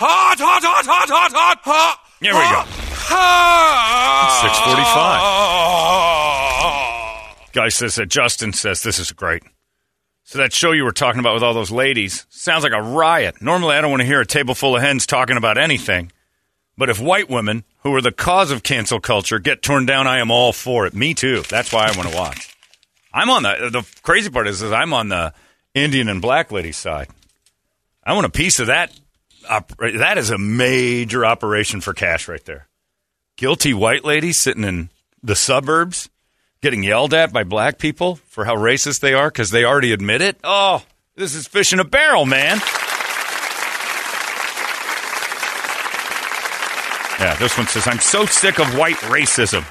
Hot, hot, hot, hot, hot, hot, hot. There we go. Hot. Guy says that Justin says this is great. So that show you were talking about with all those ladies sounds like a riot. Normally, I don't want to hear a table full of hens talking about anything. But if white women, who are the cause of cancel culture, get torn down, I am all for it. Me too. That's why I want to watch. I'm on the. The crazy part is, is I'm on the Indian and black lady side. I want a piece of that. Op- that is a major operation for cash right there. Guilty white ladies sitting in the suburbs getting yelled at by black people for how racist they are because they already admit it. Oh, this is fish in a barrel, man. Yeah, this one says, I'm so sick of white racism.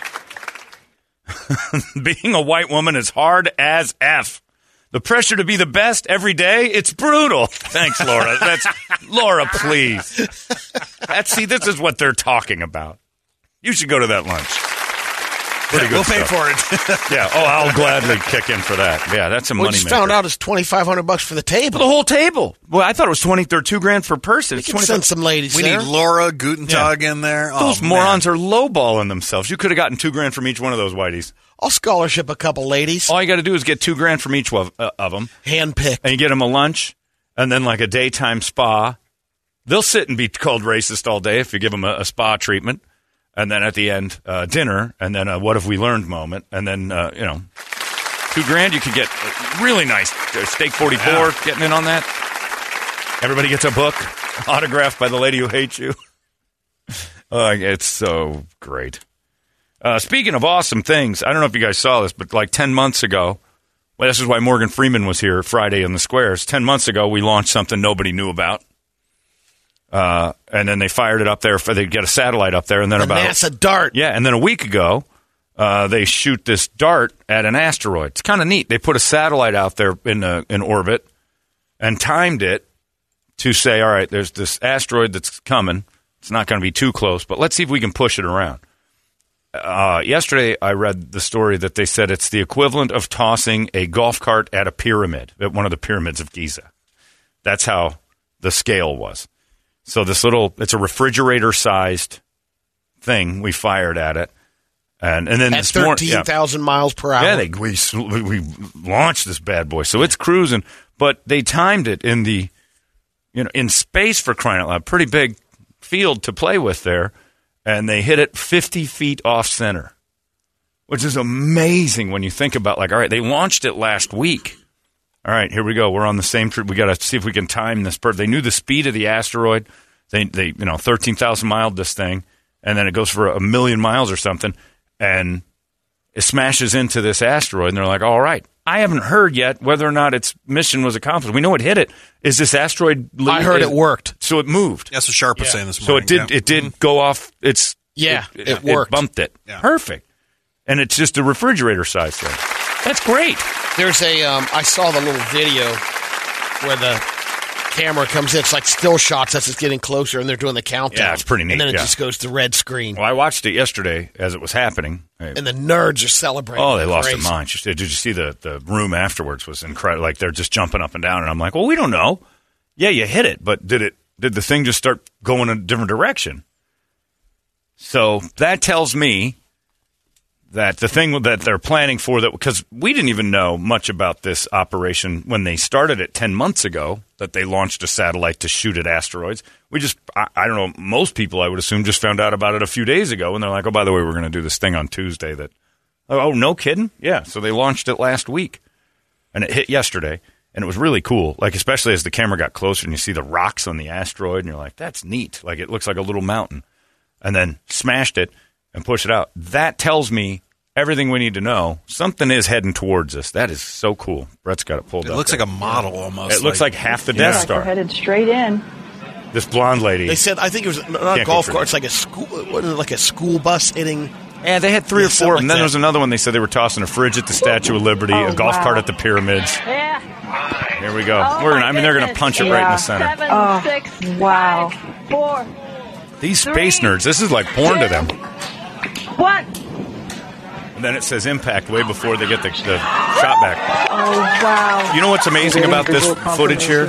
Being a white woman is hard as F. The pressure to be the best every day, it's brutal. Thanks, Laura. That's Laura, please. That's see, this is what they're talking about. You should go to that lunch. Pretty good we'll pay for it. Yeah. Oh, I'll gladly kick in for that. Yeah, that's a We money just maker. found out it's twenty five hundred bucks for the table. the whole table. Well, I thought it was twenty or two grand per person. We It's can 25 send some ladies we there. need Laura Gutentag in there. Oh, Those man. morons are lowballing themselves. You could have gotten two grand from each one of those whiteys. I'll scholarship a couple ladies. All you got to do is get two grand from each of, uh, of them, Handpicked. and you get them a lunch, and then like a daytime spa. They'll sit and be called racist all day if you give them a, a spa treatment, and then at the end uh, dinner, and then a what have we learned moment, and then uh, you know two grand you could get a really nice uh, steak forty four. Getting in on that. Everybody gets a book autographed by the lady who hates you. Uh, it's so great. Uh, speaking of awesome things, I don't know if you guys saw this, but like 10 months ago, well, this is why Morgan Freeman was here Friday in the squares. 10 months ago, we launched something nobody knew about. Uh, and then they fired it up there. For, they get a satellite up there, and then A about NASA dart. yeah, and then a week ago, uh, they shoot this dart at an asteroid. It's kind of neat. They put a satellite out there in uh in orbit and timed it to say, all right, there's this asteroid that's coming. It's not going to be too close, but let's see if we can push it around. Uh, yesterday, I read the story that they said it's the equivalent of tossing a golf cart at a pyramid, at one of the pyramids of Giza. That's how the scale was. So this little, it's a refrigerator sized thing we fired at it. And, and then At this morning, thirteen thousand miles per hour. yeah, they, we we we launched this bad boy, so it's cruising. But they timed it in the, you know, in space for crying out loud, pretty big field to play with there, and they hit it fifty feet off center, which is amazing when you think about like, all right, they launched it last week. All right, here we go. We're on the same trip. We got to see if we can time this. Per- they knew the speed of the asteroid. They they you know thirteen thousand miled this thing, and then it goes for a million miles or something, and it smashes into this asteroid, and they're like, all right. I haven't heard yet whether or not its mission was accomplished. We know it hit it. Is this asteroid? I heard is- it worked. So it moved. That's what Sharp was saying this So morning. it did. yeah. It did go off. It's Yeah, it worked. bumped it. Yeah. Perfect. And it's just a refrigerator size thing. That's great. There's a. Um, I saw the little video where the camera comes in. It's like still shots as it's getting closer, and they're doing the countdown. Yeah, it's pretty neat, And then it yeah. just goes to red screen, Well, I watched it yesterday as it was happening. and the nerds are celebrating. Oh, they lost their minds. Did you see the, the room afterwards was incredible. Like they're just jumping up and down, and I'm like, well, we don't know. Yeah, you hit it, but did it? Did the thing just start going in a different direction? So that tells me that the thing that they're planning for that because we didn't even know much about this operation when they started it 10 months ago that they launched a satellite to shoot at asteroids. We just I, I don't know most people i would assume just found out about it a few days ago and they're like oh by the way we're going to do this thing on tuesday that oh, oh no kidding? Yeah so they launched it last week and it hit yesterday and it was really cool like especially as the camera got closer and you see the rocks on the asteroid and you're like that's neat. Like it looks like a little mountain and then smashed it and push it out. That tells me everything we need to know. Something is heading towards us. That is so cool. Brett's got it pulled It up. looks there. like a model almost. It looks like half the Death Like Star. we're headed straight in. This blonde lady. They said I think it was not a Can't golf cart. It's like a school, what is it, like a school bus hitting. Yeah, they had three Yeah, or four. something and then that. there was another one. They said they were tossing a fridge at the Statue of Liberty, Oh, a golf wow. cart at the pyramids. Yeah. Here we go. Oh we're gonna, my I mean, they're going to punch it right in the center. Seven, Oh, six, wow. five, four, These space nerds, this is like porn to them. One. And then it says impact way before they get the, the shot back. Oh, wow. You know what's amazing about this footage here?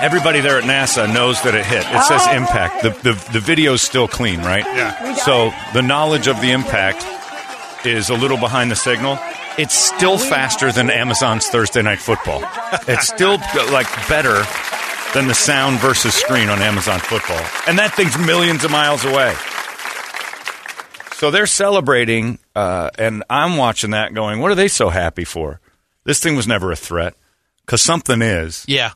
Everybody there at NASA knows that it hit. It says Oh. impact. The, the, the video's still clean, right? Yeah. So the knowledge of the impact is a little behind the signal. It's still faster than Amazon's Thursday Night Football. It's still like better than the sound versus screen on Amazon Football. And that thing's millions of miles away. So they're celebrating, uh, and I'm watching that going, what are they so happy for? This thing was never a threat because something is Yeah.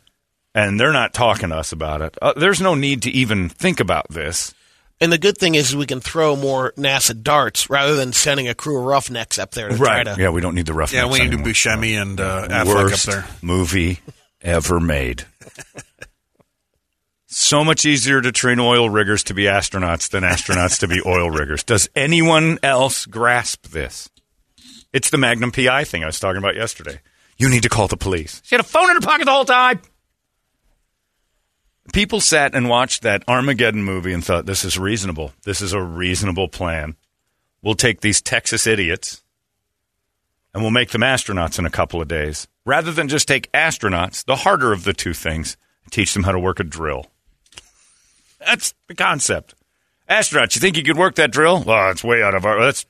and they're not talking to us about it. Uh, there's no need to even think about this. And the good thing is we can throw more NASA darts rather than sending a crew of roughnecks up there to try to. Yeah, we don't need the rough. Yeah, we need to Buscemi and uh, Affleck up there. movie ever made. So much easier to train oil riggers to be astronauts than astronauts to be oil riggers. Does anyone else grasp this? It's the Magnum PI thing I was talking about yesterday. You need to call the police. She had a phone in her pocket the whole time. People sat and watched that Armageddon movie and thought, this is reasonable. This is a reasonable plan. We'll take these Texas idiots and we'll make them astronauts in a couple of days. Rather than just take astronauts, the harder of the two things, teach them how to work a drill. That's the concept. Astronauts, you think you could work that drill? Well, it's way out of our that's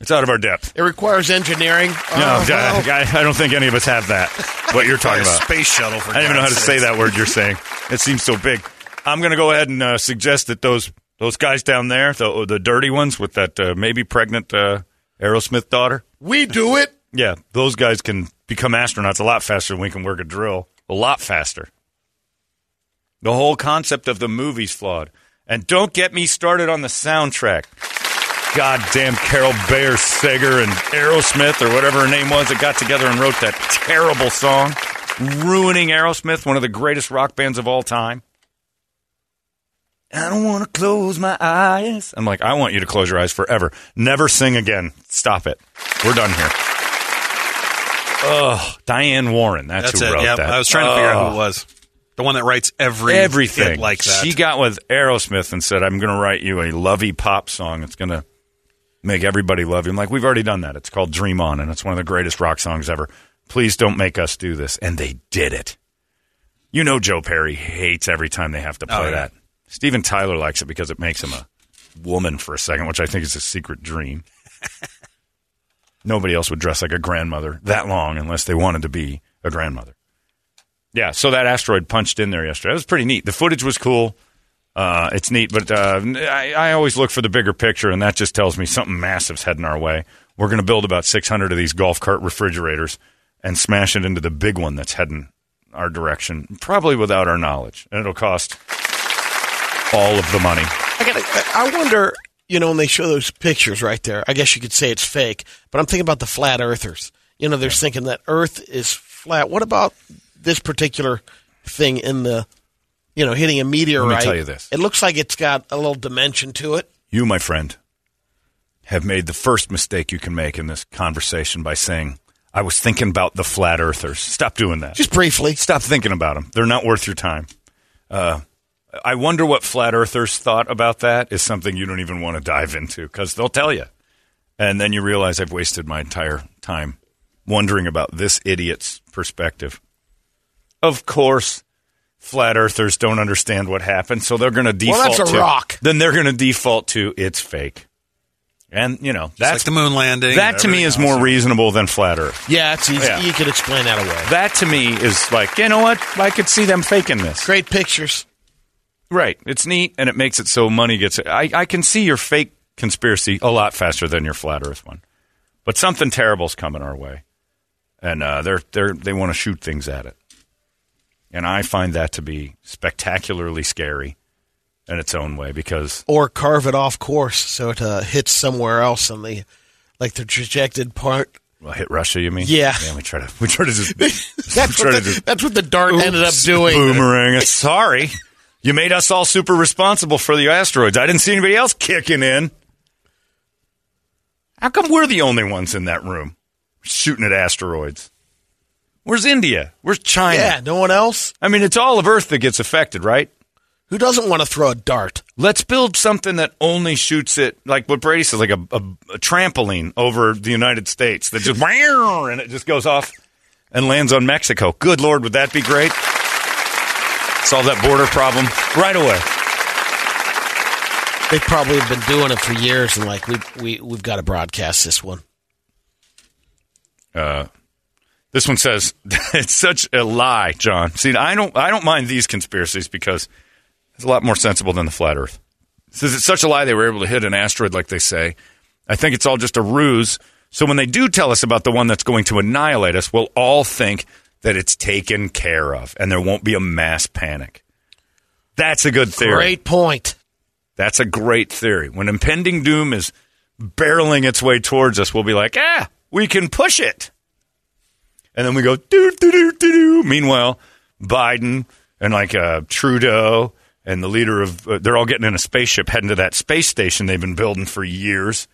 it's out of our depth. It requires engineering. No, Uh, well, I, I don't think any of us have that. What you're talking about. space shuttle for I don't even know how to say that word you're saying. It seems so big. I'm going to go ahead and uh, suggest that those those guys down there, the the dirty ones with that uh, maybe pregnant uh, Aerosmith daughter, we do it. yeah, those guys can become astronauts a lot faster than we can work a drill. A lot faster. The whole concept of the movie's flawed. And don't get me started on the soundtrack. Goddamn Carol Bayer Sager and Aerosmith or whatever her name was that got together and wrote that terrible song, ruining Aerosmith, one of the greatest rock bands of all time. I don't want to close my eyes. I'm like, I want you to close your eyes forever. Never sing again. Stop it. We're done here. Oh, Diane Warren. That's, That's who it. wrote Yep. that. I was trying to figure out who it was. The one that writes every everything like that. She got with Aerosmith and said, "I'm going to write you a lovey pop song. It's going to make everybody love you." I'm like, "We've already done that. It's called Dream On, and it's one of the greatest rock songs ever. Please don't make us do this." And they did it. You know, Joe Perry hates every time they have to play Oh, yeah. that. Steven Tyler likes it because it makes him a woman for a second, which I think is a secret dream. Nobody else would dress like a grandmother that long unless they wanted to be a grandmother. Yeah, so that asteroid punched in there yesterday. It was pretty neat. The footage was cool. Uh, it's neat, but uh, I, I always look for the bigger picture, and that just tells me something massive's heading our way. We're going to build about 600 of these golf cart refrigerators and smash it into the big one that's heading our direction, probably without our knowledge. And it'll cost all of the money. I, gotta, I I wonder, you know, when they show those pictures right there, I guess you could say it's fake, but I'm thinking about the flat earthers. You know, they're thinking that Earth is flat. What about this particular thing in the, you know, hitting a meteorite? Let me tell you this. It looks like it's got a little dimension to it. You, my friend, have made the first mistake you can make in this conversation by saying, I was thinking about the flat earthers. Stop doing that. Just briefly. Stop thinking about them. They're not worth your time. Uh, I wonder what flat earthers thought about that is something you don't even want to dive into because they'll tell you. And then you realize I've wasted my entire time wondering about this idiot's perspective. Of course, flat earthers don't understand what happened, so they're going to default Well, that's a to rock. Then they're going to default to it's fake. And you know that's like the moon landing. that to me is else. more reasonable than flat Earth. Yeah, it's easy. Yeah. You could explain that away. That to me is like you know what I could see them faking this. Great pictures. Right. It's neat and it makes it so money gets. I, I can see your fake conspiracy a lot faster than your flat Earth one, but something terrible's coming our way, and uh, they're they're they want to shoot things at it, and I find that to be spectacularly scary in its own way because Or carve it off course so it uh, hits somewhere else on the, like the trajected part. well, hit Russia. You mean? Yeah. Yeah. We try to we try to just That's try what, to the, just that's what the dart ended up doing. Boomerang. Sorry. You made us all super responsible for the asteroids. I didn't see anybody else kicking in. How come we're the only ones in that room shooting at asteroids? Where's India? Where's China? Yeah, no one else. I mean, it's all of Earth that gets affected, right? Who doesn't want to throw a dart? Let's build something that only shoots it, like what Brady says, like a, a, a trampoline over the United States that just and it just goes off and lands on Mexico. Good Lord, would that be great? Solve that border problem right away. They probably have been doing it for years, and like we we we've got to broadcast this one. Uh, This one says it's such a lie, John. See, I don't I don't mind these conspiracies because it's a lot more sensible than the flat Earth. It says it's such a lie they were able to hit an asteroid like they say. I think it's all just a ruse. So when they do tell us about the one that's going to annihilate us, we'll all think that it's taken care of and there won't be a mass panic. That's a good theory. Great point. That's a great theory. When impending doom is barreling its way towards us, we'll be like, ah, we can push it. And then we go, doo, doo, doo, doo, doo. Meanwhile, Biden and like uh, Trudeau and the leader of, uh, they're all getting in a spaceship heading to that space station they've been building for years.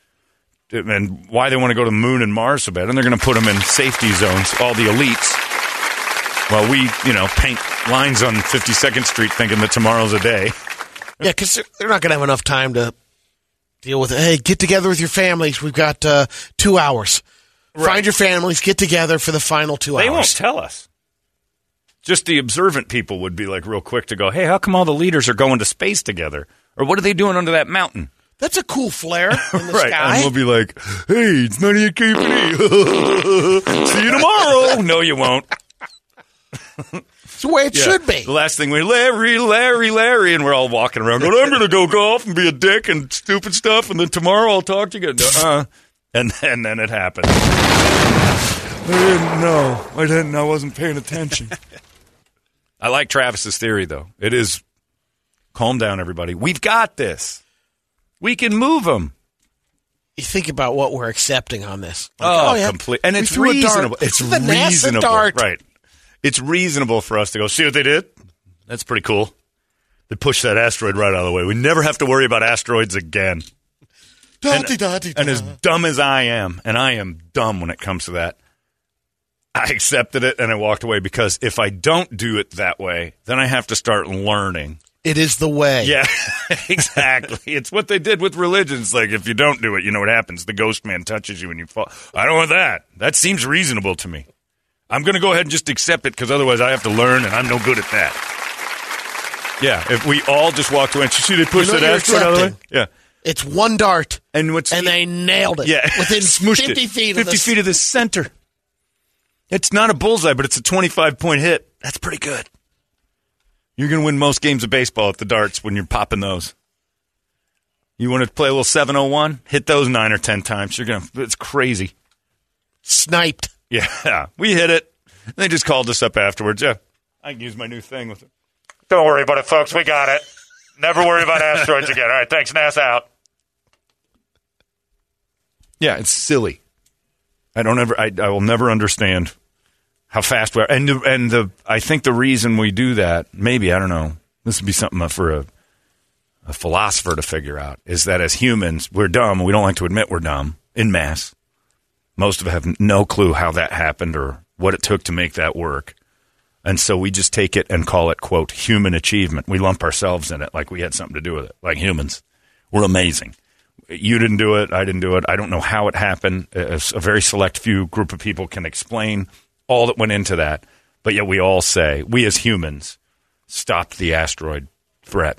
And why they want to go to the moon and Mars so bad. And they're going to put them in safety zones, all the elites. While we, you know, paint lines on 52nd Street thinking that tomorrow's a day. Yeah, because they're, they're not going to have enough time to deal with it. Hey, get together with your families. We've got uh, two hours. Find your families, get together for the final two They hours. They won't tell us. Just the observant people would be like real quick to go, hey, how come all the leaders are going to space together? Or what are they doing under that mountain? That's a cool flare in the right. sky. And we'll be like, hey, it's none of your KPD. See you tomorrow. no, you won't. it's the way it Yeah. should be. The last thing we, Larry, Larry, Larry, and we're all walking around going, I'm going to go golf and be a dick and stupid stuff, and then tomorrow I'll talk to you. Uh, and then, then it happened. I didn't know. I didn't. I wasn't paying attention. I like Travis's theory, though. It is calm down, everybody. We've got this. We can move them. You think about what we're accepting on this. Like, Oh, oh yeah, complete. And it's threw a dart. reasonable. It's reasonable. dart. Right. It's reasonable for us to go, see what they did? That's pretty cool. They pushed that asteroid right out of the way. We never have to worry about asteroids again. And, and as dumb as I am, and I am dumb when it comes to that, I accepted it and I walked away because if I don't do it that way, then I have to start learning. It is the way. Yeah, exactly. It's what they did with religions. Like, if you don't do it, you know what happens. The ghost man touches you and you fall. I don't want that. That seems reasonable to me. I'm going to go ahead and just accept it because otherwise I have to learn and I'm no good at that. Yeah, if we all just walked away and see they pushed You know that you're out of the way. Yeah. It's one dart, And what's and they nailed it. yeah, within 50 it. feet. 50 of the, feet of the center. It's not a bullseye, but it's a 25 point hit. That's pretty good. You're going to win most games of baseball at the darts when you're popping those. You want to play a little 701? Hit those nine or 10 times. You're going to, it's crazy. sniped. Yeah, we hit it. They just called us up afterwards. Yeah, I can use my new thing with it. Don't worry about it, folks. We got it. Never worry about asteroids again. All right, thanks. NASA out. Yeah, it's silly. I don't ever. I, I will never understand how fast we are. And the, and the I think the reason we do that, maybe I don't know. This would be something for a a philosopher to figure out. Is that as humans we're dumb. We don't like to admit we're dumb in mass. Most of us have no clue how that happened or what it took to make that work. And so we just take it and call it, quote, human achievement. We lump ourselves in it like we had something to do with it, like humans. We're amazing. You didn't do it. I didn't do it. I don't know how it happened. A, a very select few group of people can explain all that went into that. But yet we all say, we as humans stopped the asteroid threat.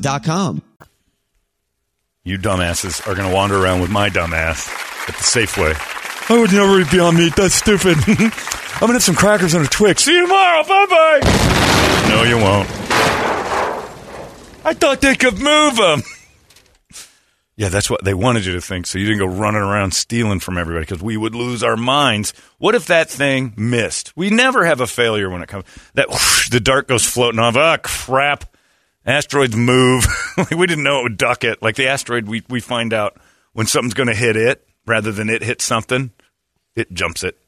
UAPpodcast.com. You dumbasses are going to wander around with my dumbass at the Safeway. I would never eat Beyond Meat. That's stupid. I'm going to have some crackers and a Twix. See you tomorrow. Bye bye. No, you won't. I thought they could move them. Yeah, that's what they wanted you to think. So you didn't go running around stealing from everybody because we would lose our minds. What if that thing missed? We never have a failure when it comes. That whoosh, the dart goes floating off. Ah, crap. Asteroids move. Like, we didn't know it would duck it. Like the asteroid, we, we find out when something's going to hit it rather than it hit something, it jumps it.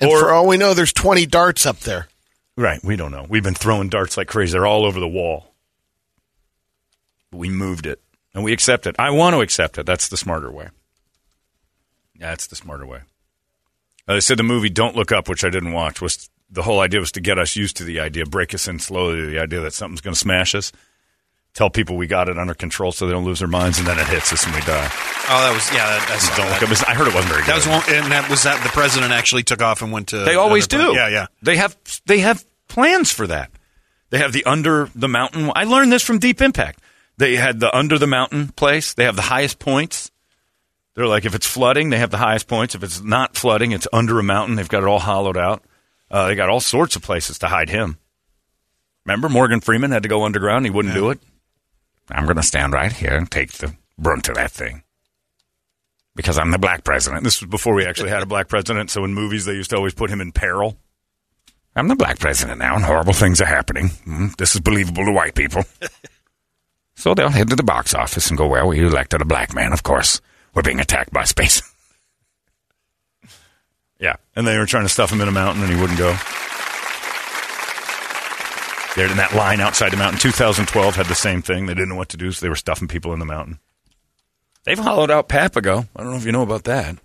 And Or- for all we know, there's 20 darts up there. Right. We don't know. We've been throwing darts like crazy. They're all over the wall. But we moved it and we accept it. I want to accept it. That's the smarter way. That's the smarter way. Uh, they said the movie Don't Look Up, which I didn't watch, was the whole idea was to get us used to the idea, break us in slowly to the idea that something's going to smash us, tell people we got it under control so they don't lose their minds, and then it hits us and we die. Oh, that was yeah. That, that's Don't Look Up. I heard it wasn't very good. That was one, and that was that the president actually took off and went to. They always do. Yeah, yeah. They have they have plans for that. They have the under the mountain. I learned this from Deep Impact. They had the under the mountain place. They have the highest points. They're like if it's flooding, they have the highest points. If it's not flooding, it's under a mountain. They've got it all hollowed out. Uh, they got all sorts of places to hide him. Remember, Morgan Freeman had to go underground. He wouldn't do it. I'm going to stand right here and take the brunt of that thing because I'm the black president. This was before we actually had a black president. So in movies, they used to always put him in peril. I'm the black president now, and horrible things are happening. Mm, this is believable to white people. so they'll head to the box office and go, well, we elected a black man, of course. We're being attacked by space. yeah. And they were trying to stuff him in a mountain, and he wouldn't go. They're in that line outside the mountain. 2012 had the same thing. They didn't know what to do, so they were stuffing people in the mountain. They've hollowed out Papago. I don't know if you know about that.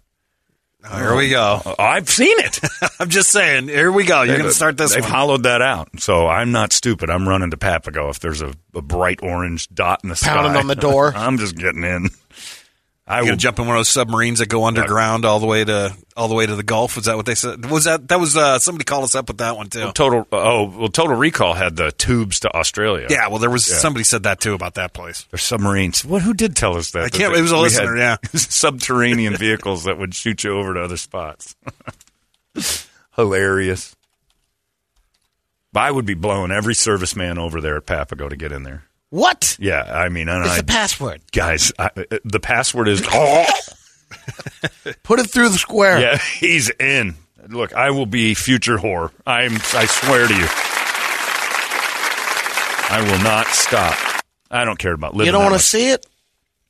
Oh, here we go. Uh, I've seen it. I'm just saying. Here we go. You're going to start this They've one. hollowed that out. So I'm not stupid. I'm running to Papago if there's a, a bright orange dot in the Pounding sky. on the door. I'm just getting in. I will jump in one of those submarines that go underground all the way to all the way to the Gulf. Was that what they said? Was that that was uh, somebody called us up with that one too? Total. Oh, well, Total Recall had the tubes to Australia. Yeah, well, there was Yeah. somebody said that too about that place. They're submarines. What? Who did tell us that? I That can't- they- it was a listener, yeah. subterranean vehicles that would shoot you over to other spots. Hilarious. I would be blowing every serviceman over there at Papago to get in there. What? Yeah, I mean, and It's I, the password. guys, I, uh, the password is. Put it through the square. Yeah, he's in. Look, I will be future whore. I'm. I swear to you, I will not stop. I don't care about living. You don't want to see it?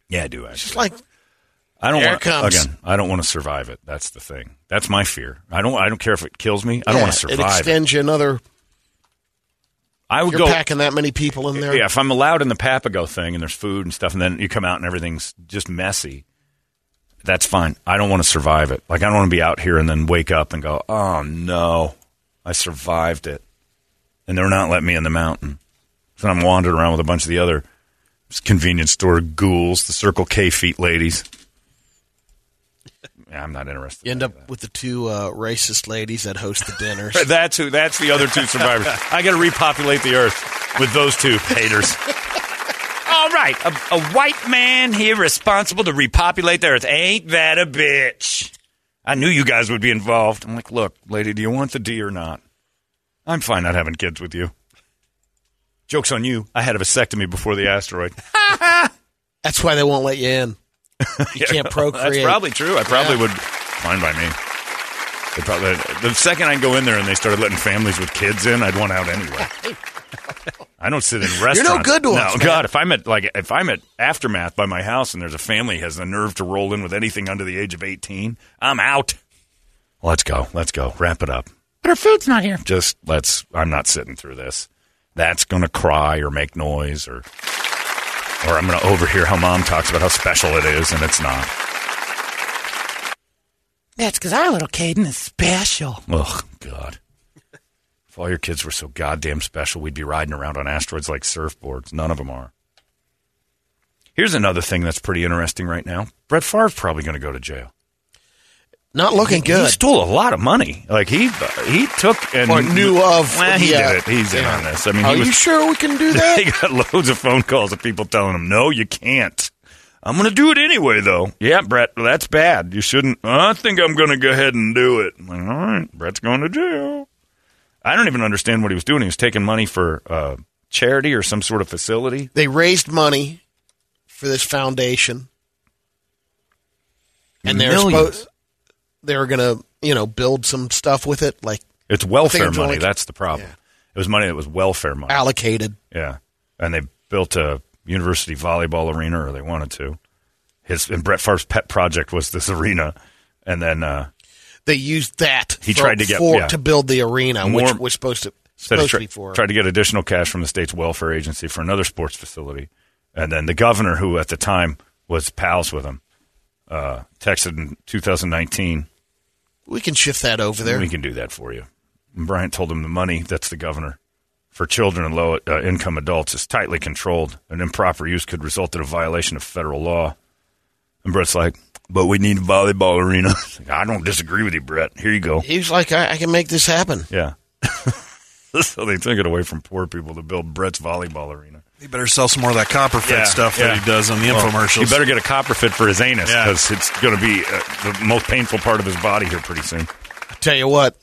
Yeah, I do. It's Actually, like I don't want it again. I don't want to survive it. That's the thing. That's my fear. I don't. I don't care if it kills me. I don't want to It survive. It extends you another. I would You're go. packing that many people in there. Yeah, if I'm allowed in the Papago thing and there's food and stuff, and then you come out and everything's just messy, that's fine. I don't want to survive it. Like I don't want to be out here and then wake up and go, "Oh no, I survived it," and they're not letting me in the mountain. So I'm wandering around with a bunch of the other convenience store ghouls, the Circle K feet ladies. Yeah, I'm not interested. You end up with the two uh, racist ladies that host the dinners. That's who. That's the other two survivors. I got to repopulate the earth with those two haters. All right, a, a white man here responsible to repopulate the earth. Ain't that a bitch? I knew you guys would be involved. I'm like, look, lady, do you want the D or not? I'm fine not having kids with you. Joke's on you. I had a vasectomy before the asteroid. That's why they won't let you in. You can't procreate. That's probably true. I probably would. Fine by me. They probably, the second I go in there and they started letting families with kids in, I'd want out anyway. I don't sit in restaurants. You're no good to no, us, man. God, if I'm at like if I'm at aftermath by my house and there's a family has the nerve to roll in with anything under the age of 18, I'm out. Let's go. Let's go. Wrap it up. But our food's not here. Just let's. I'm not sitting through this. That's going to cry or make noise or or I'm going to overhear how mom talks about how special it is, and it's not. That's because our little Caden is special. Oh God! If all your kids were so goddamn special, we'd be riding around on asteroids like surfboards. None of them are. Here's another thing that's pretty interesting right now. Brett Favre's probably going to go to jail. Not looking He good. He stole a lot of money. Like he he took and Or knew of- Well, he yeah. did it. He's in Yeah. on this. I mean, Are he was, you sure we can do that? he got loads of phone calls of people telling him, "No, you can't." I'm going to do it anyway, though. Yeah, Brett, that's bad. You shouldn't. I think I'm going to go ahead and do it. Like, all right, Brett's going to jail. I don't even understand what he was doing. He was taking money for uh, charity or some sort of facility. they raised money for this foundation, and they're supposed they were going to you know build some stuff with it, like It's welfare it's money. like- that's the problem. Yeah. It was money that was welfare money. allocated. Yeah, and they built a university volleyball arena, or they wanted to. His and Brett Favre's pet project was this arena, and then uh, They used that. He for- tried to get- for, yeah. to build the arena, which was supposed to supposed to be for. tried to get additional cash from the state's welfare agency for another sports facility, and then the governor, who at the time was pals with him, uh, texted in 2019, we can shift that over there. "We can do that for you." And Bryant told him the money that's the governor for children and low uh, income adults is tightly controlled, and improper use could result in a violation of federal law. And Brett's like, "But we need a volleyball arena." I don't disagree with you, Brett. Here you go. He's like, I, I can make this happen. Yeah. so they took it away from poor people to build Brett's volleyball arena. He better sell some more of that copper fit stuff that he does on the Well, infomercials. He better get a copper fit for his anus Yeah. because it's going to be uh, the most painful part of his body here pretty soon. I tell you what,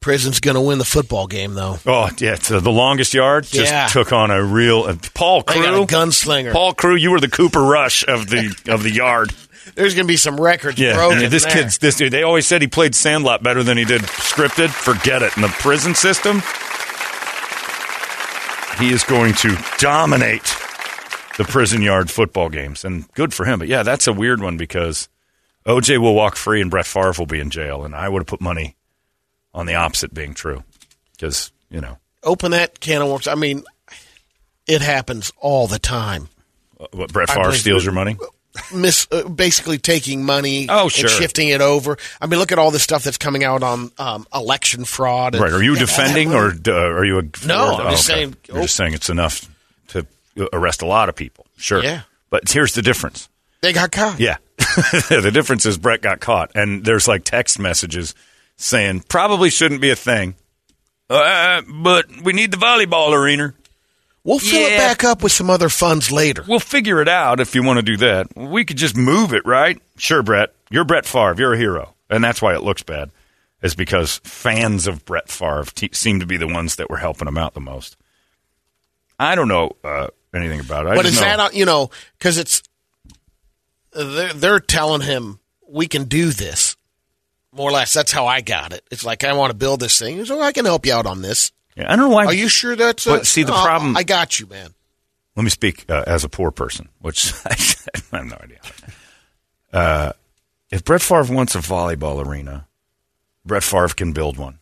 prison's going to win the football game, though. Oh yeah, it's, uh, the longest yard just Yeah. took on a real uh, Paul They a Crewe. gunslinger. Paul Crewe, you were the Cooper Rush of the of the yard. There's going to be some records Yeah, broken. and this there. kid's this dude. They always said he played Sandlot better than he did scripted. Forget it. In the prison system, he is going to dominate the prison yard football games, and good for him. But yeah, that's a weird one because OJ will walk free and Brett Favre will be in jail, and I would have put money on the opposite being true because you know open that can of worms. I mean, it happens all the time. Uh, what Brett Favre steals your money. Miss uh, basically taking money Oh, sure. and shifting it over. I mean, look at all the stuff that's coming out on um, election fraud. and- Right? Are you Yeah, defending or uh, are you? A, No, or- I'm just oh, okay. saying- You're just saying it's enough to arrest a lot of people. Sure. Yeah. But here's the difference. they got caught? Yeah. the difference is Brett got caught, and there's like text messages saying probably shouldn't be a thing, uh, but we need the volleyball arena. We'll fill it back up with some other funds later. We'll figure it out if you want to do that. We could just move it, right? Sure, Brett. You're Brett Favre. You're a hero. And that's why it looks bad, is because fans of Brett Favre te- seem to be the ones that were helping him out the most. I don't know uh, anything about it. I But is know- that you know because it's they're they're telling him we can do this more or less. That's how I got it. It's like I want to build this thing, so I can help you out on this. Yeah, I don't know why. Are you sure that's? But see, the no, problem- I got you, man. Let me speak uh, as a poor person, which I have no idea. Uh, if Brett Favre wants a volleyball arena, Brett Favre can build one,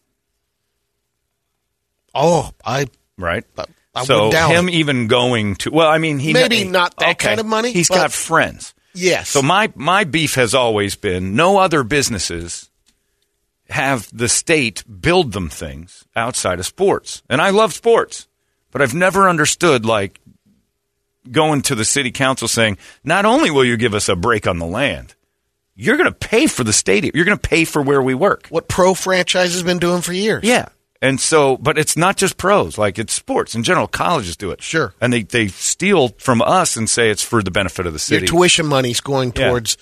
Oh, I right? I so wouldn't doubt him it. even going to well, I mean, he Maybe not that okay, kind of money, He's got friends. yes. So my my beef has always been no other businesses have the state build them things outside of sports. And I love sports, but I've never understood like going to the city council saying, "Not only will you give us a break on the land, you're going to pay for the stadium. You're going to pay for where we work." what pro franchise has been doing for years. Yeah. And so, but it's not just pros, like it's sports in general. Colleges do it. Sure. And they, they steal from us and say it's for the benefit of the your city. tuition money's going Yeah.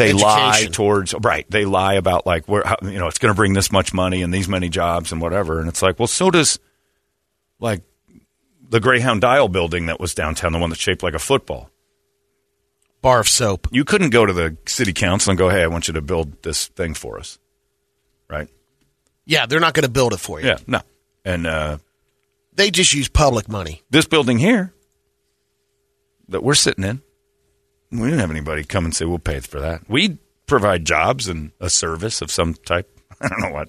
They lie towards right they lie about like where how, you know it's going to bring this much money and these many jobs and whatever and it's like well so does like the greyhound dial building that was downtown the one that's shaped like a football bar of soap. you couldn't go to the city council and go hey i want you to build this thing for us right Yeah, they're not going to build it for you. yeah no and uh, They just use public money. this building here that we're sitting in we didn't have anybody come and say we'll pay for that we provide jobs and a service of some type i don't know what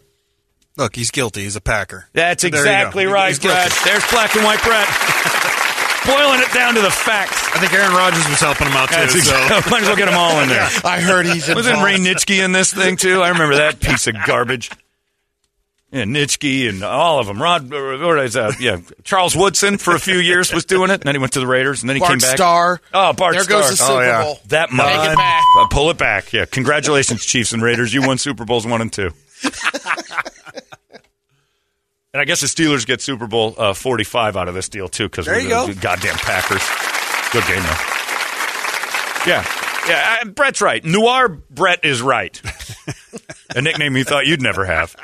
Look, he's guilty. He's a Packer. That's exactly right. Brett. There's black and white Brett. boiling it down to the facts. I think Aaron Rodgers was helping him out too. That's so. exactly- Might as well get them all in there. I heard he's involved. Wasn't. Ray Nitschke in this thing too? I remember that piece of garbage. Yeah, Nitschke and all of them. Rod, uh, what is that? Yeah, Charles Woodson for a few years was doing it, and then he went to the Raiders, and then he Bart came back. Starr. Oh, Bart There Starr. goes the Super oh, yeah. Bowl. That Take it back. Uh, pull it back. Yeah, congratulations, Chiefs and Raiders. You won Super Bowls one and two. and I guess the Steelers get Super Bowl uh, 45 out of this deal too because we're the go. goddamn Packers. Good game though. Yeah, yeah. uh, Brett's right. Noir Brett is right. A nickname you thought you'd never have.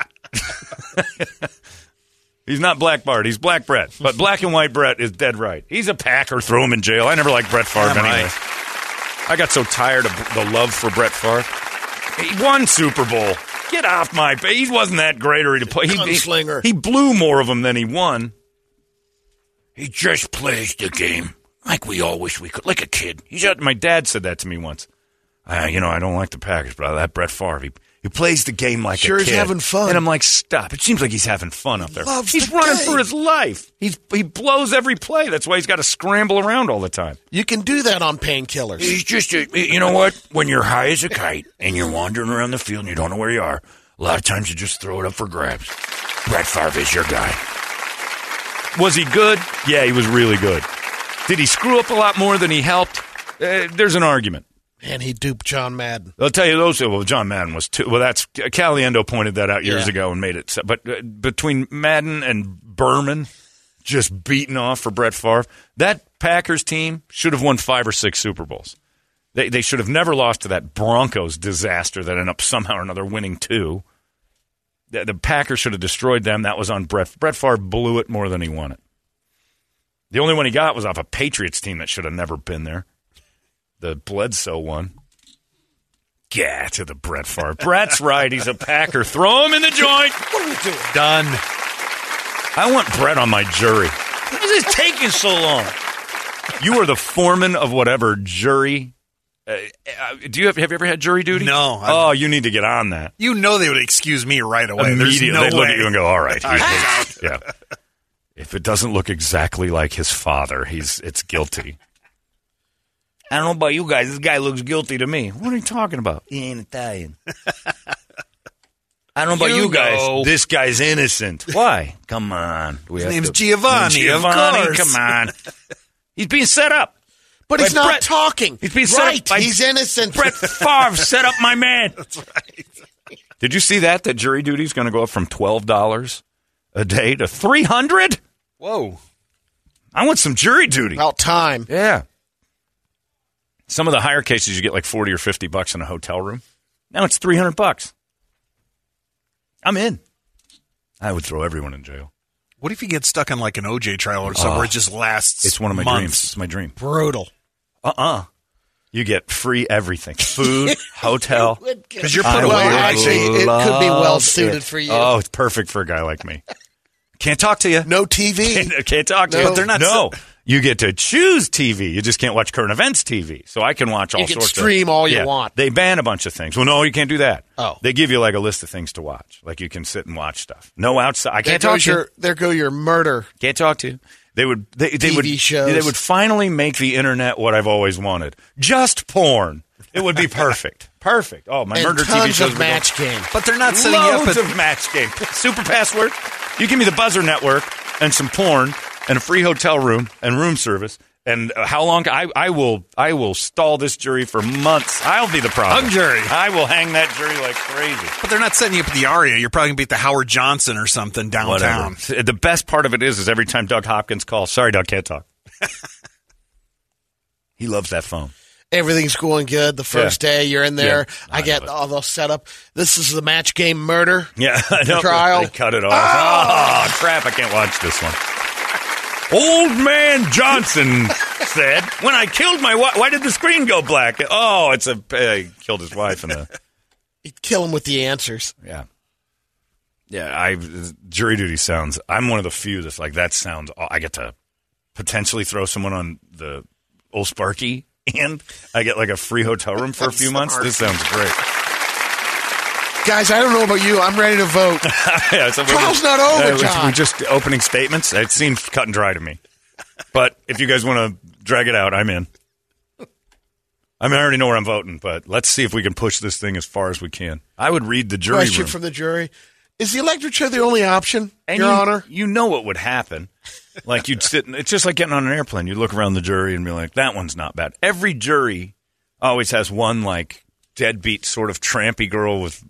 He's not Black Bart. He's Black Brett. But Black and White Brett is dead right. He's a Packer. Throw him in jail. I never liked Brett Favre Damn anyway. right. I got so tired of the love for Brett Favre. He won Super Bowl. Get off my. He wasn't that great or he play. He, he, Gunslinger. he blew more of them than he won. He just plays the game like we all wish we could, like a kid. He's just, my dad said that to me once. Uh, you know, I don't like the Packers, but I that Brett Favre. He, he plays the game like a Sure a he's kid. having fun. And I'm like, stop. It seems like he's having fun up there. Loves he's the running game. for his life. He's he blows every play. That's why he's got to scramble around all the time. You can do that on painkillers. He's just, a, you know what? When you're high as a kite and you're wandering around the field and you don't know where you are, a lot of times you just throw it up for grabs. Brett Favre is your guy. Was he good? Yeah, he was really good. Did he screw up a lot more than he helped? Uh, there's an argument. And he duped John Madden. I'll tell you those. Well, John Madden was too. Well, that's Caliendo pointed that out years Yeah. ago and made it. so- But uh, between Madden and Berman, just beating off for Brett Favre, that Packers team should have won five or six Super Bowls. They they should have never lost to that Broncos disaster that ended up somehow or another winning two. The, the Packers should have destroyed them. That was on Brett. Brett Favre blew it more than he won it. The only one he got was off a Patriots team that should have never been there. The Bledsoe one. Yeah, to the Brett Favre. Brett's right. He's a Packer. Throw him in the joint. What are we doing? Done. I want Brett on my jury. Why is this taking so long? You are the foreman of whatever jury. Uh, uh, do you have, have you ever had jury duty? No, I've- Oh, you need to get on that. You know they would excuse me right away. Immediately, no they'd look at you and go, "All right, All right, he's- yeah." If it doesn't look exactly like his father, he's it's guilty. I don't know about you guys. This guy looks guilty to me. What are you talking about? He ain't Italian. I don't know about You you, guys. know. This guy's innocent. Why? Come on. We His have name's to- Giovanni, of Giovanni, course. come on. He's being set up. But he's not Brett- talking. He's being set right. up by he's innocent. Brett Favre set up my man. That's right. Did you see that? That jury duty is going to go up from twelve dollars a day to three hundred. Whoa. I want some jury duty. About time. Yeah. Some of the higher cases you get like forty or fifty bucks in a hotel room. Now it's three hundred bucks. I'm in. I would throw everyone in jail. What if you get stuck on like an OJ trial or somewhere? where it just lasts? It's one of my months? dreams. It's my dream. Brutal. Uh uh You get free everything: food, hotel. Because you're I put Well, away. would actually, it could be well suited it. for you. Oh, it's perfect for a guy like me. Can't talk to you. No TV. Can't, can't talk to No. you. But they're not No, so- you get to choose TV. You just can't watch current events TV. So I can watch all You can sorts. stream of, all you Yeah. want. They ban a bunch of things. Well, no, you can't do that. Oh. they give you like a list of things to watch. Like you can sit and watch stuff. No outside. I can't talk to you. your, there go your murder. Can't talk to you. They would. They, they TV would. shows. They would finally make the internet what I've always wanted. Just porn. It would be perfect. perfect. Oh, my And murder TV shows of match game. But they're not setting you up Loads of match game. Super password. You give me the buzzer network and some porn and a free hotel room and room service. And uh, how long? I, I will I will stall this jury for months. I'll be the problem. Hung jury. I will hang that jury like crazy. But they're not setting you up at the Aria. You're probably gonna be at the Howard Johnson or something downtown. Whatever. The best part of it is, is every time Doug Hopkins calls. Sorry, Doug, can't talk. he loves that phone. Everything's going good. The first Yeah. day you're in there. Yeah, I, I get all those set up. This is the match game murder. Yeah, I know. trial. They cut it off. Oh, crap! I can't watch this one. Old man Johnson said, "When I killed my wife, why did the screen go black? Oh, it's a uh, he killed his wife in the You kill him with the answers. yeah, yeah." I jury duty sounds. I'm one of the few that's like that sounds. I get to potentially throw someone on the old Sparky, and I get like a free hotel room for a few months. This sounds great. Guys, I don't know about you. I'm ready to vote. yeah, so Trial's not over, uh, John. We're just opening statements. It seems cut and dry to me. But if you guys want to drag it out, I'm in. I mean, I already know where I'm voting, but let's see if we can push this thing as far as we can. I would read the jury Question room. from the jury: Is the electric chair the only option, And Your you, Honor? You know what would happen. Like you'd sit, it's just like getting on an airplane. You look around the jury and be like, that one's not bad. Every jury always has one like deadbeat sort of trampy girl with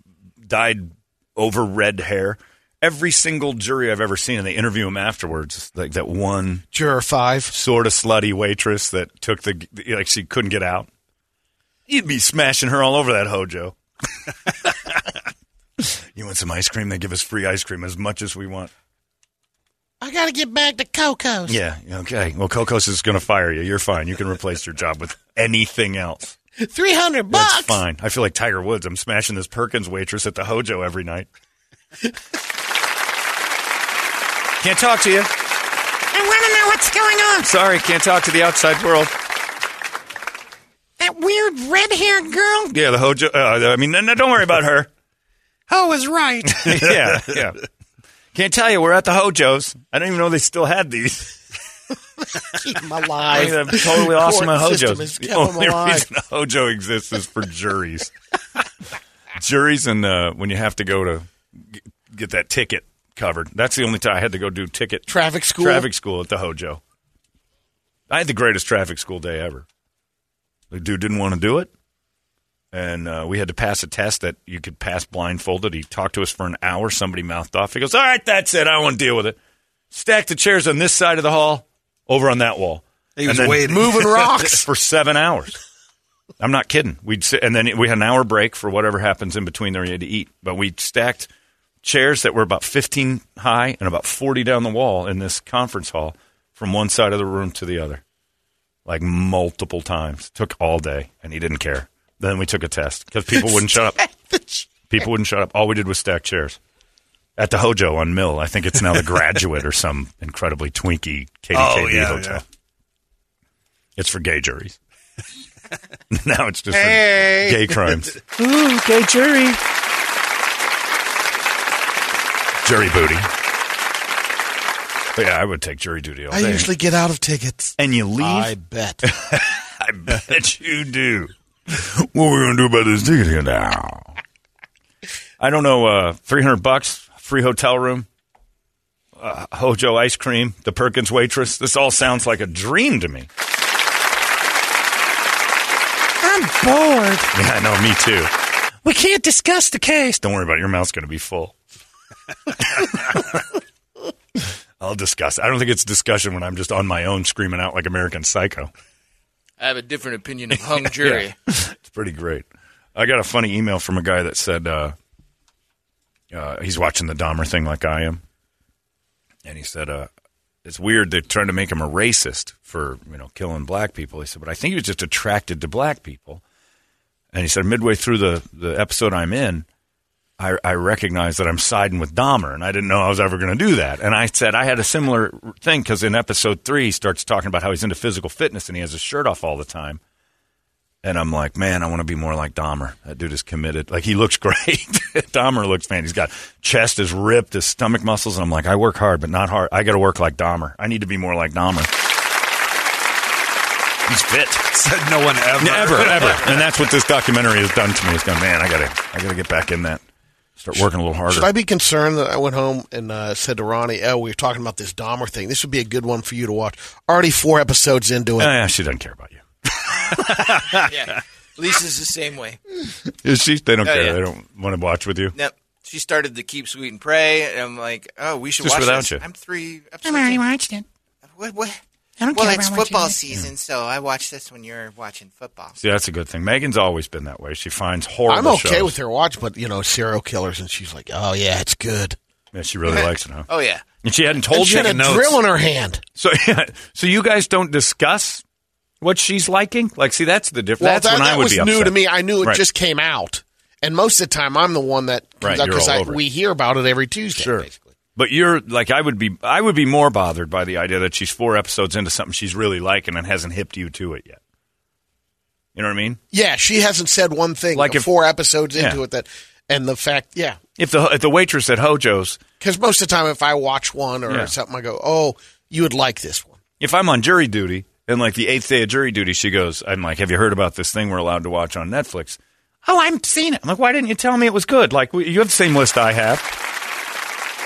dyed over red hair. Every single jury I've ever seen, and they interview him afterwards, like that one Juror five. sort of slutty waitress that took the like she couldn't get out. You'd be smashing her all over that hojo. you want some ice cream? They give us free ice cream as much as we want. I gotta get back to Coco's. Yeah, okay. Well, Cocos is going to fire you. You're fine. You can replace your job with anything else. Three hundred bucks. That's fine. I feel like Tiger Woods. I'm smashing this Perkins waitress at the Hojo every night. can't talk to you. I wanna know what's going on. Sorry, can't talk to the outside world. That weird red-haired girl. Yeah, the Hojo. Uh, I mean, no, no, don't worry about her. Ho is right. yeah, yeah. Can't tell you. We're at the Hojos. I don't even know they still had these. Keep them I alive. mean, they're totally awesome Court at system Hojos. The only reason a Hojo exists is for juries. juries and uh, when you have to go to get that ticket covered. That's the only time I had to go do ticket Traffic school. traffic school at the Hojo. I had the greatest traffic school day ever. The dude didn't want to do it, and uh, we had to pass a test that you could pass blindfolded. He talked to us for an hour. Somebody mouthed off. He goes, "All right, that's it. I don't want to deal with it." Stack the chairs on this side of the hall, over on that wall. He was waiting. Moving rocks. for seven hours. I'm not kidding. We'd sit, and then we had an hour break for whatever happens in between there. You had to eat, but we stacked chairs that were about 15 high and about 40 down the wall in this conference hall from one side of the room to the other, like multiple times. Took all day, and he didn't care. Then we took a test because people wouldn't shut up. People wouldn't shut up. All we did was stack chairs. At the Hojo on Mill, I think it's now the Graduate or some incredibly twinky KDKB Oh, yeah, hotel. yeah. It's for gay juries. now it's just Hey. for gay crimes. Ooh, gay jury. Jury booty. But yeah, I would take jury duty all I day. usually get out of tickets. and you leave? I bet. I bet you do. What are we going to do about this ticket here now? I don't know. Uh, Three hundred bucks, free hotel room, uh, Hojo ice cream, the Perkins waitress. This all sounds like a dream to me. I'm bored. Yeah, I know. Me too. We can't discuss the case. Don't worry about it. Your mouth's going to be full. I'll discuss. I don't think it's discussion when I'm just on my own screaming out like American Psycho. I have a different opinion of hung jury. It's pretty great. I got a funny email from a guy that said uh, uh, he's watching the Dahmer thing like I am, and he said uh, it's weird they're trying to make him a racist for you know killing black people. He said, but I think he was just attracted to black people. And he said midway through the the episode I'm in, I, I recognized that I'm siding with Dahmer, and I didn't know I was ever going to do that. And I said I had a similar thing because in episode three, he starts talking about how he's into physical fitness and he has his shirt off all the time. And I'm like, man, I want to be more like Dahmer. That dude is committed. Like he looks great. Dahmer looks fan. He's got chest is ripped, his stomach muscles. And I'm like, I work hard, but not hard. I got to work like Dahmer. I need to be more like Dahmer. He's fit. Said no one ever. Never, ever. And that's what this documentary has done to me. It's gone, man, I gotta, I gotta get back in that. Start working a little harder. Should I be concerned that I went home and uh, said to Ronnie, "Oh, we were talking about this Dahmer thing. This would be a good one for you to watch." Already four episodes into it. yeah, she doesn't care about you. yeah. Lisa's the same way. Is she? They don't Oh, care. yeah. They don't want to watch with you. Yep. She started the Keep Sweet and Pray, and I'm like, oh, we should Just watch without this. you. I'm three I've episodes already in. watched it. What, what? I don't well, care it's about watching football it. season, so I watch this when you're watching football. See, that's a good thing. Megan's always been that way. She finds horrible I'm okay shows. with her watch, but you know, serial killers, and she's like, "Oh yeah, it's good." Yeah, she really likes it, huh? Oh yeah. And she hadn't And told she you had a notes. drill in her hand. So, yeah, so you guys don't discuss what she's liking? Like, see, that's the difference. Well, that's that, when I would was be new upset. to me. I knew it Right. just came out, and most of the time, I'm the one that comes because we hear about it every Tuesday. Sure. basically. But you're like I would be. I would be more bothered by the idea that she's four episodes into something she's really liking and hasn't hipped you to it yet. You know what I mean? Yeah, she hasn't said one thing Like if- four episodes into Yeah. it that, and the fact, yeah, If the if the waitress at Hojo's, because most of the time, if I watch one or Yeah. something, I go, "Oh, you would like this one." if I'm on jury duty and like the eighth day of jury duty, she goes, I'm like, have you heard about this thing we're allowed to watch on Netflix? Oh, I've seen it. I'm like, why didn't you tell me it was good? Like, you have the same list I have.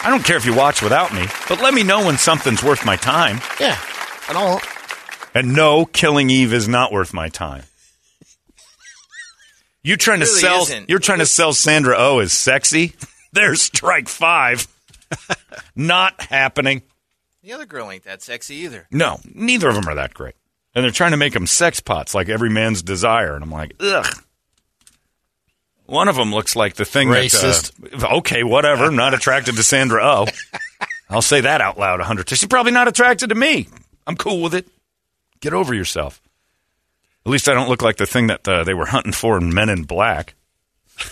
I don't care if you watch without me, but let me know when something's worth my time. Yeah. And all. And no, Killing Eve is not worth my time. You trying really to sell? Isn't. You're trying to sell Sandra Oh as sexy? There's strike five. not happening. The other girl ain't that sexy either. No, neither of them are that great. And they're trying to make them sex pots like every man's desire. And I'm like, ugh. One of them looks like the thing Racist. that. Uh, okay, whatever. I'm not attracted to Sandra Oh. I'll say that out loud a hundred times. She's probably not attracted to me. I'm cool with it. Get over yourself. At least I don't look like the thing that uh, they were hunting for in Men in Black.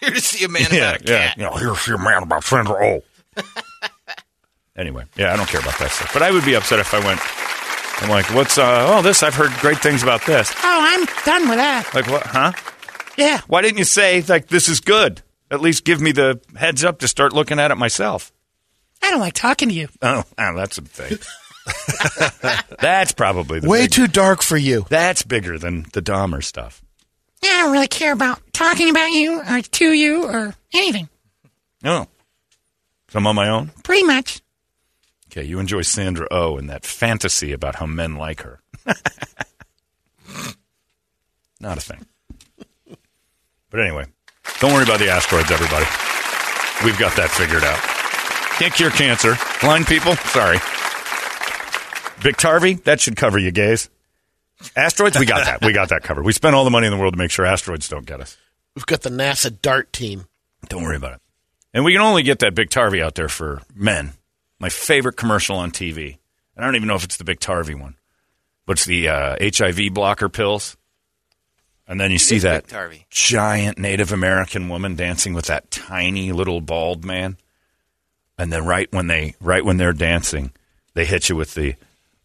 Here to see a man yeah, about a yeah. cat. You know, here's your man about Sandra Oh. anyway, yeah, I don't care about that stuff. But I would be upset if I went. I'm like, what's uh? Oh, this. I've heard great things about this. Oh, I'm done with that. Like what? Huh? Yeah. Why didn't you say like this is good? At least give me the heads up to start looking at it myself. I don't like talking to you. Oh, oh that's a thing. that's probably the Way big- too dark for you. That's bigger than the Dahmer stuff. Yeah, I don't really care about talking about you or to you or anything. No. So I'm on my own. Pretty much. Okay, you enjoy Sandra Oh and that fantasy about how men like her. Not a thing. But anyway, don't worry about the asteroids, everybody. We've got that figured out. Can't cure cancer. Blind people, sorry. Biktarvy, that should cover you gays. Asteroids, we got that. We got that covered. We spent all the money in the world to make sure asteroids don't get us. We've got the NASA DART team. Don't worry about it. And we can only get that Biktarvy out there for men. My favorite commercial on TV. And I don't even know if it's the Big Tarvy one, but it's the uh, HIV blocker pills. And then you see that giant Native American woman dancing with that tiny little bald man. And then right when they right when they're dancing, they hit you with the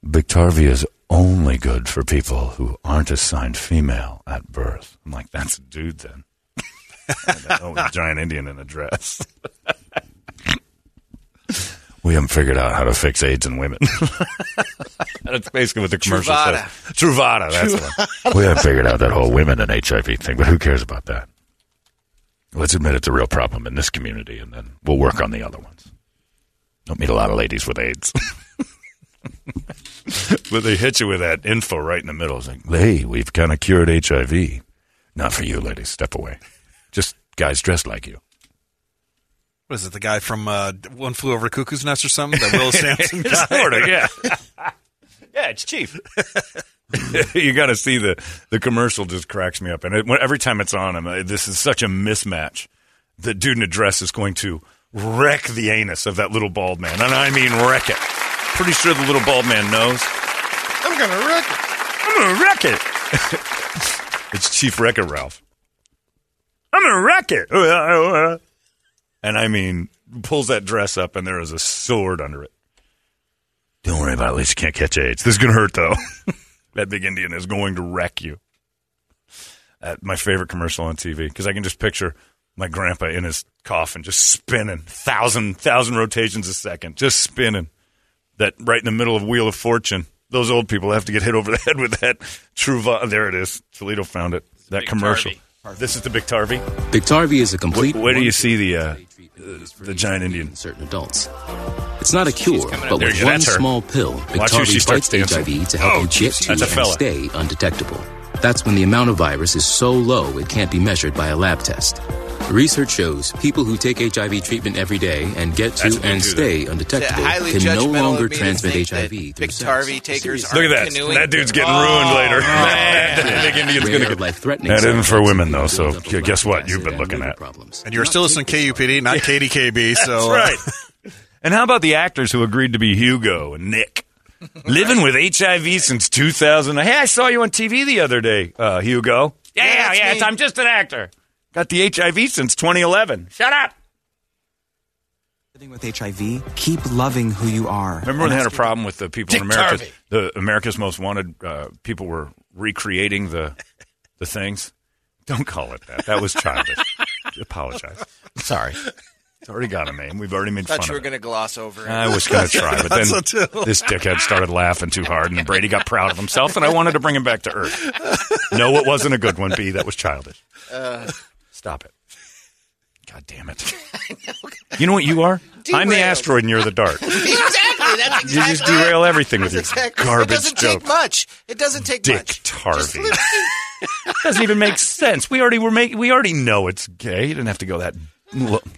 Biktarvy is only good for people who aren't assigned female at birth. I'm like, that's a dude then. oh, a giant Indian in a dress. we haven't figured out how to fix AIDS in women. that's basically what the commercial Truvada. says. Truvada, that's one. We haven't figured out that whole women and HIV thing, but who cares about that? Let's admit it's a real problem in this community, and then we'll work on the other ones. Don't meet a lot of ladies with AIDS. but they hit you with that info right in the middle. It's like, hey, we've kind of cured HIV. Not for you, ladies. Step away. Just guys dressed like you. What is it? The guy from uh, One Flew Over Cuckoo's Nest or something? That Will Sampson guy? sort of, yeah. yeah, it's Chief. you got to see the the commercial. Just cracks me up, and it, every time it's on, I'm, uh, this is such a mismatch. The dude in a dress is going to wreck the anus of that little bald man, and I mean wreck it. Pretty sure the little bald man knows. I'm going to wreck it. I'm gonna wreck it. it's Chief Wreck It Ralph. I'm gonna wreck it. And I mean, pulls that dress up, and there is a sword under it. Don't worry about it. At least you can't catch AIDS. This is gonna hurt though. that big Indian is going to wreck you. Uh, my favorite commercial on TV because I can just picture my grandpa in his coffin just spinning thousand thousand rotations a second, just spinning. That right in the middle of Wheel of Fortune. Those old people have to get hit over the head with that true. Vo- there it is. Toledo found it. That commercial. This is the Big Tarvy. Biktarvy is a complete. Where do you see the, uh, HIV the giant Indian? in certain adults. It's not a cure, but with one her. small pill, Watch who she Biktarvy fights dancing. HIV to help Oh, you get to and fella. stay undetectable. That's when the amount of virus is so low it can't be measured by a lab test. Research shows people who take HIV treatment every day and get to That's and stay Is it undetectable can no longer of me to transmit HIV that through Big sex. Tarvy takers Seriously. Look at that. canoeing? That dude's getting Oh, ruined later. man. that big Indian's Rare going to life-threatening That side isn't for women, though, so buildup of gu- guess what? You've been looking at. problems. And you're Not still listening to KUPD, not KDKB. So uh, That's right. And how about the actors who agreed to be Hugo and Nick? Living with HIV since 2000. Hey, I saw you on TV the other day, uh, Hugo. Yeah, Yeah, yeah, that's yeah. me. It's, I'm just an actor. Got the HIV since 2011. Shut up. Living with HIV, keep loving who you are. Remember when they had a problem with the people in America? Tarvey. The America's Most Wanted uh, people were recreating the the things. Don't call it that. That was childish. Apologize. Sorry. It's already got a name. We've already made Thought fun you were of it. going to gloss over it. I was going to try, but then so, this dickhead started laughing too hard, and Brady got proud of himself, and I wanted to bring him back to earth. No, it wasn't a good one. B, that was childish. Uh, Stop it. God damn it. You know what you are? I'm the Derailed. asteroid, and you're the dart. exactly. That's exactly You just derail everything with your Exactly. garbage It doesn't joke. take much. It doesn't take Dick much. Tarvey. doesn't even make sense. We already were making. We already know it's gay. You didn't have to go that.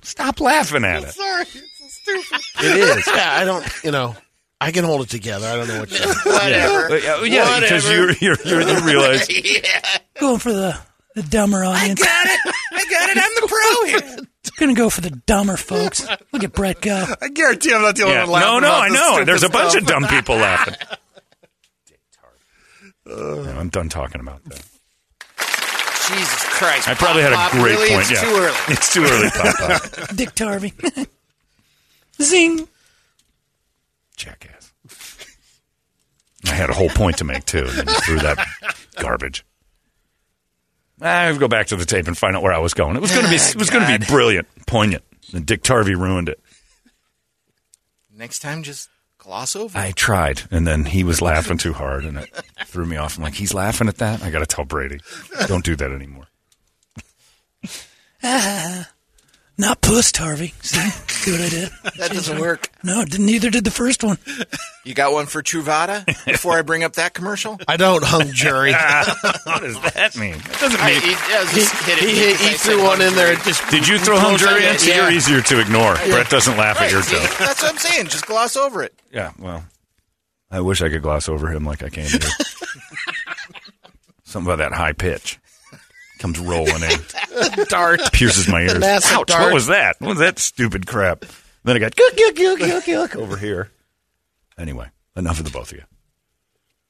Stop laughing at it. Sorry, it's so stupid. It is. Yeah, I don't. You know, I can hold it together. I don't know what. You Whatever. Yeah, uh, yeah, because Whatever. you're, you're, you're, you realize yeah. Going for the, the dumber audience. I got it. I'm the pro here. Gonna go for the dumber folks. Look at Brett go. I guarantee I'm not the only Yeah. one laughing. No, no, about I this know. stupid There's a bunch stuff. of dumb people laughing. No, I'm done talking about that. Jesus Christ. I probably had a Pop, great really? point. It's yeah, too early. It's too early, Papa. Dick Tarvey. Zing. Jackass. I had a whole point to make too, and then you threw that garbage. I have to go back to the tape and find out where I was going. It was going to be it was going to be brilliant, poignant. And Dick Tarvey ruined it. Next time, just gloss over. I tried, and then he was laughing too hard, and it threw me off. I'm like, he's laughing at that. I got to tell Brady, don't do that anymore. Ah, not puss, Harvey. See? See what I did? That doesn't work. No, neither did the first one. You got one for Truvada before I bring up that commercial? I don't hung jury. what does that mean? That doesn't I, mean. he, yeah, just hit it he, he, he threw one in there. Just Did you throw home close jury on in? it, So yeah. you're easier to ignore. Brett doesn't laugh at your joke. that's what I'm saying. Just gloss over it. Yeah, well, I wish I could gloss over him like I can do. Something about that high pitch comes rolling in, Dart. pierces my ears. Ouch! dart. What was that? What was that stupid crap? Then I got gook, gook, gook, gook, gook over here. Anyway, enough of the both of you.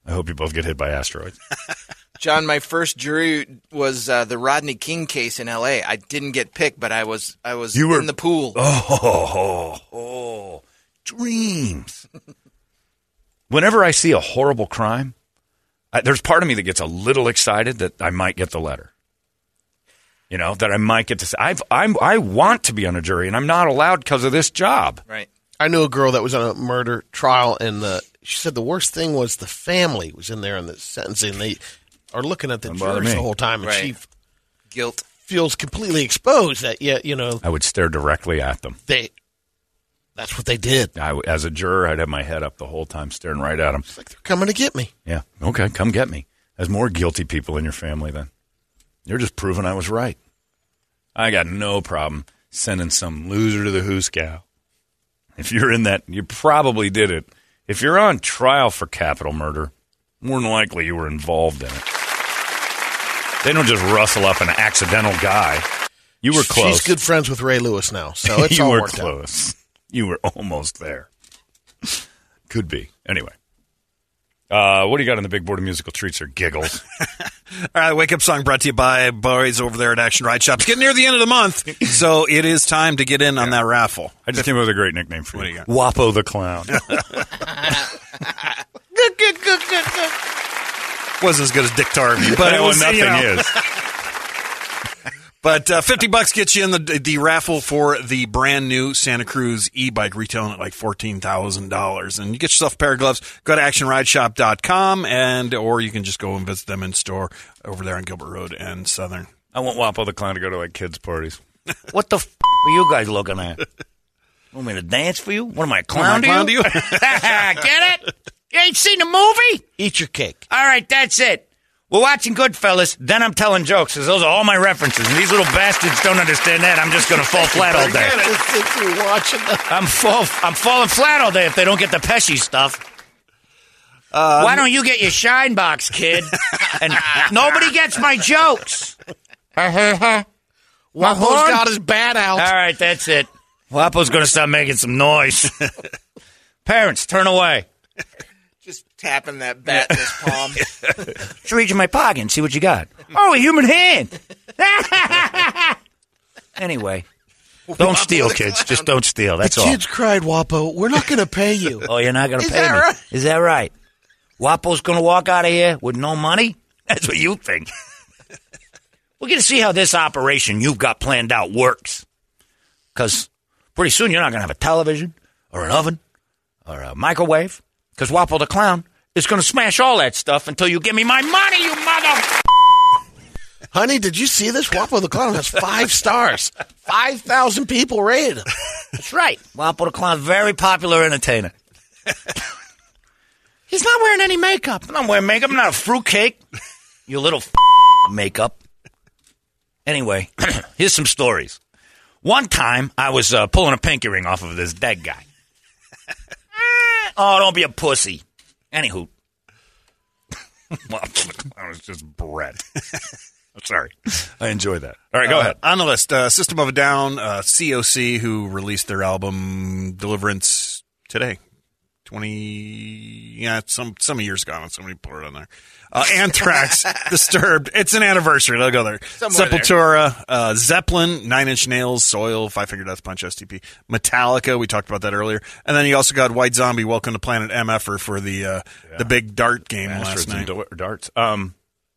I hope you both get hit by asteroids. John, my first jury was uh, the Rodney King case in L.A. I didn't get picked, but I was I was You were- in the pool. Oh, oh, oh, dreams. Whenever I see a horrible crime, I, there's part of me that gets a little excited that I might get the letter. You know, that I might get to say, I've, I'm, I want to be on a jury and I'm not allowed because of this job. Right. I knew a girl that was on a murder trial, and the, she said the worst thing was the family was in there in the sentencing. They are looking at the Don't bother jurors me. the whole time, and she Right. Guilt. feels completely exposed. That yeah, you know I would stare directly at them. they. That's what they did. I, w- as a juror, I'd have my head up the whole time staring right at them. It's like they're coming to get me. Yeah. Okay. Come get me. There's more guilty people in your family then. You're just proving I was right. I got no problem sending some loser to the hoosegow. If you're in that, you probably did it. If you're on trial for capital murder, more than likely you were involved in it. They don't just rustle up an accidental guy. You were close. She's good friends with Ray Lewis now, so it's you all were worked out. close. You were almost there. Could be. Anyway. Uh, what do you got on the big board of musical treats or giggles? All right, wake up song brought to you by boys over there at Action Ride Shops. It's getting near the end of the month, so it is time to get in on that raffle. I just came up with a great nickname for What you. do you got? Wapo the Clown. Wasn't as good as Dick Tarvey, but it was nothing you know. is. But uh, fifty bucks gets you in the the raffle for the brand new Santa Cruz e-bike, retailing at like fourteen thousand dollars, and you get yourself a pair of gloves. Go to actionrideshop.com and or you can just go and visit them in store over there on Gilbert Road and Southern. I want Wapo the Clown to go to like kids' parties. what the f- are you guys looking at? Want me to dance for you? What am I, a clown, Am I a clown to you? Get it? You ain't seen the movie? Eat your cake. All right, that's it. We're watching Goodfellas, then I'm telling jokes, 'cause those are all my references. And these little bastards don't understand that. I'm just going to fall flat all day. Watching I'm fall, I'm falling flat all day if they don't get the Pesci stuff. Um, Why don't you get your shine box, kid? and nobody gets my jokes. Wapo's horn? got his bat out. All right, that's it. Wapo's going to start making some noise. Parents, turn away. Just tapping that bat in his palm. Just reach in my pocket and see what you got. Oh, a human hand. anyway, don't steal, kids. Just don't steal. That's the all. kids cried, Wapo, we're not going to pay you. Oh, you're not going to Is pay that me. right? Is that right? Wapo's going to walk out of here with no money? That's what you think. We're going to see how this operation you've got planned out works. Because Pretty soon you're not going to have a television or an oven or a microwave because Wapo the Clown is going to smash all that stuff until you give me my money, you mother. Honey, did you see this? Wapo the Clown has five stars. 5,000 people rated. Him. That's right. Wapo the Clown, very popular entertainer. He's not wearing any makeup. I'm not wearing makeup. I'm not a fruitcake. You little f- makeup. Anyway, here's some stories. One time, I was uh, pulling a pinky ring off of this dead guy. Oh, don't be a pussy. Anywho. well, I was just Brett. I'm sorry. I enjoy that. All right, go Uh, ahead. On the list, uh, System of a Down, uh, COC, who released their album Deliverance today. 20, yeah, some, some years ago. Somebody put it on there. Uh, Anthrax, Disturbed. It's an anniversary. They'll go there. Somewhere there. Sepultura, uh, Zeppelin, Nine Inch Nails, Soil, Five Finger Death Punch, STP, Metallica. We talked about that earlier. And then you also got White Zombie, Welcome to Planet MFer for the, uh, the big dart game Masters last night. and da- darts. Um,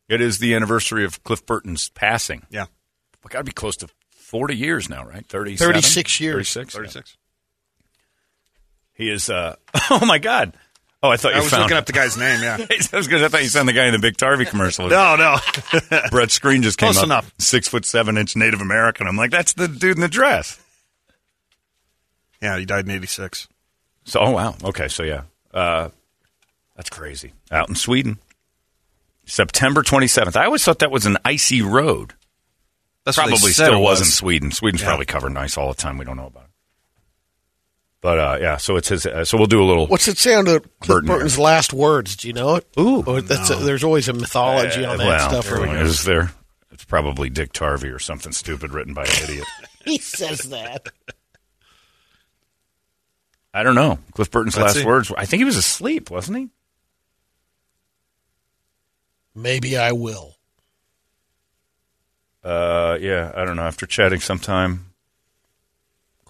it is the anniversary of Cliff Burton's passing. Yeah. We got to be close to 40 years now, right? 30, 36 years. 36? 36. He is, uh, oh my God. Oh, I thought you I was found looking up the guy's name, yeah. I was gonna, I thought you found the guy in the Biktarvy commercial. No, no. Brett screen just came Close up. enough. Six foot seven inch Native American. I'm like, that's the dude in the dress. Yeah, he died in 86. So, oh wow. Okay, so yeah, uh, that's crazy. Out in Sweden, September 27th. I always thought that was an icy road. That's what they probably said still it was. in. Sweden. Sweden's Yeah. probably covered in ice all the time. We don't know about it. But uh, yeah, so it's his. Uh, so we'll do a little. What's it say on the Cliff Burton here. Burton's last words? Do you know it? Ooh, Or that's there's always a mythology on that well, stuff. there we go. Is there? It's probably Dick Tarvey or something stupid written by an idiot. He says that. I don't know. Cliff Burton's Let's last see. words. I think he was asleep, wasn't he? Maybe I will. Uh, yeah, I don't know. After chatting some time,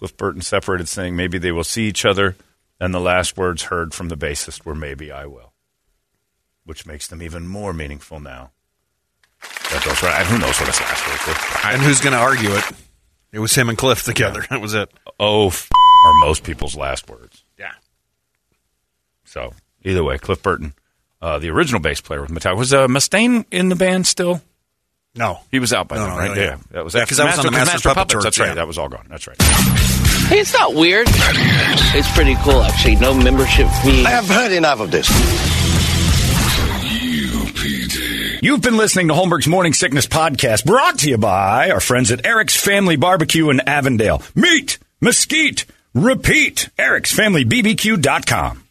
Cliff Burton separated, saying maybe they will see each other, and the last words heard from the bassist were "Maybe I will," which makes them even more meaningful now. That those right. Who knows what his last words were? And who's going to argue it? It was him and Cliff together. That was it. Oh, f- are most people's last words. Yeah. So either way, Cliff Burton, uh, the original bass player with Metallica, was uh, Mustaine in the band still? No. He was out by No, then, no, right? no, yeah. yeah. that was Yeah, after 'cause that was on the Master Master Puppet Puppets. Tour, That's yeah. right. That was all gone. That's right. Hey, it's not weird. It's pretty cool, actually. No membership fee. I have heard enough of this. You've been listening to Holmberg's Morning Sickness Podcast, brought to you by our friends at Eric's Family Barbecue in Avondale. Meet, mesquite, repeat. Eric'sFamilyBBQ.com.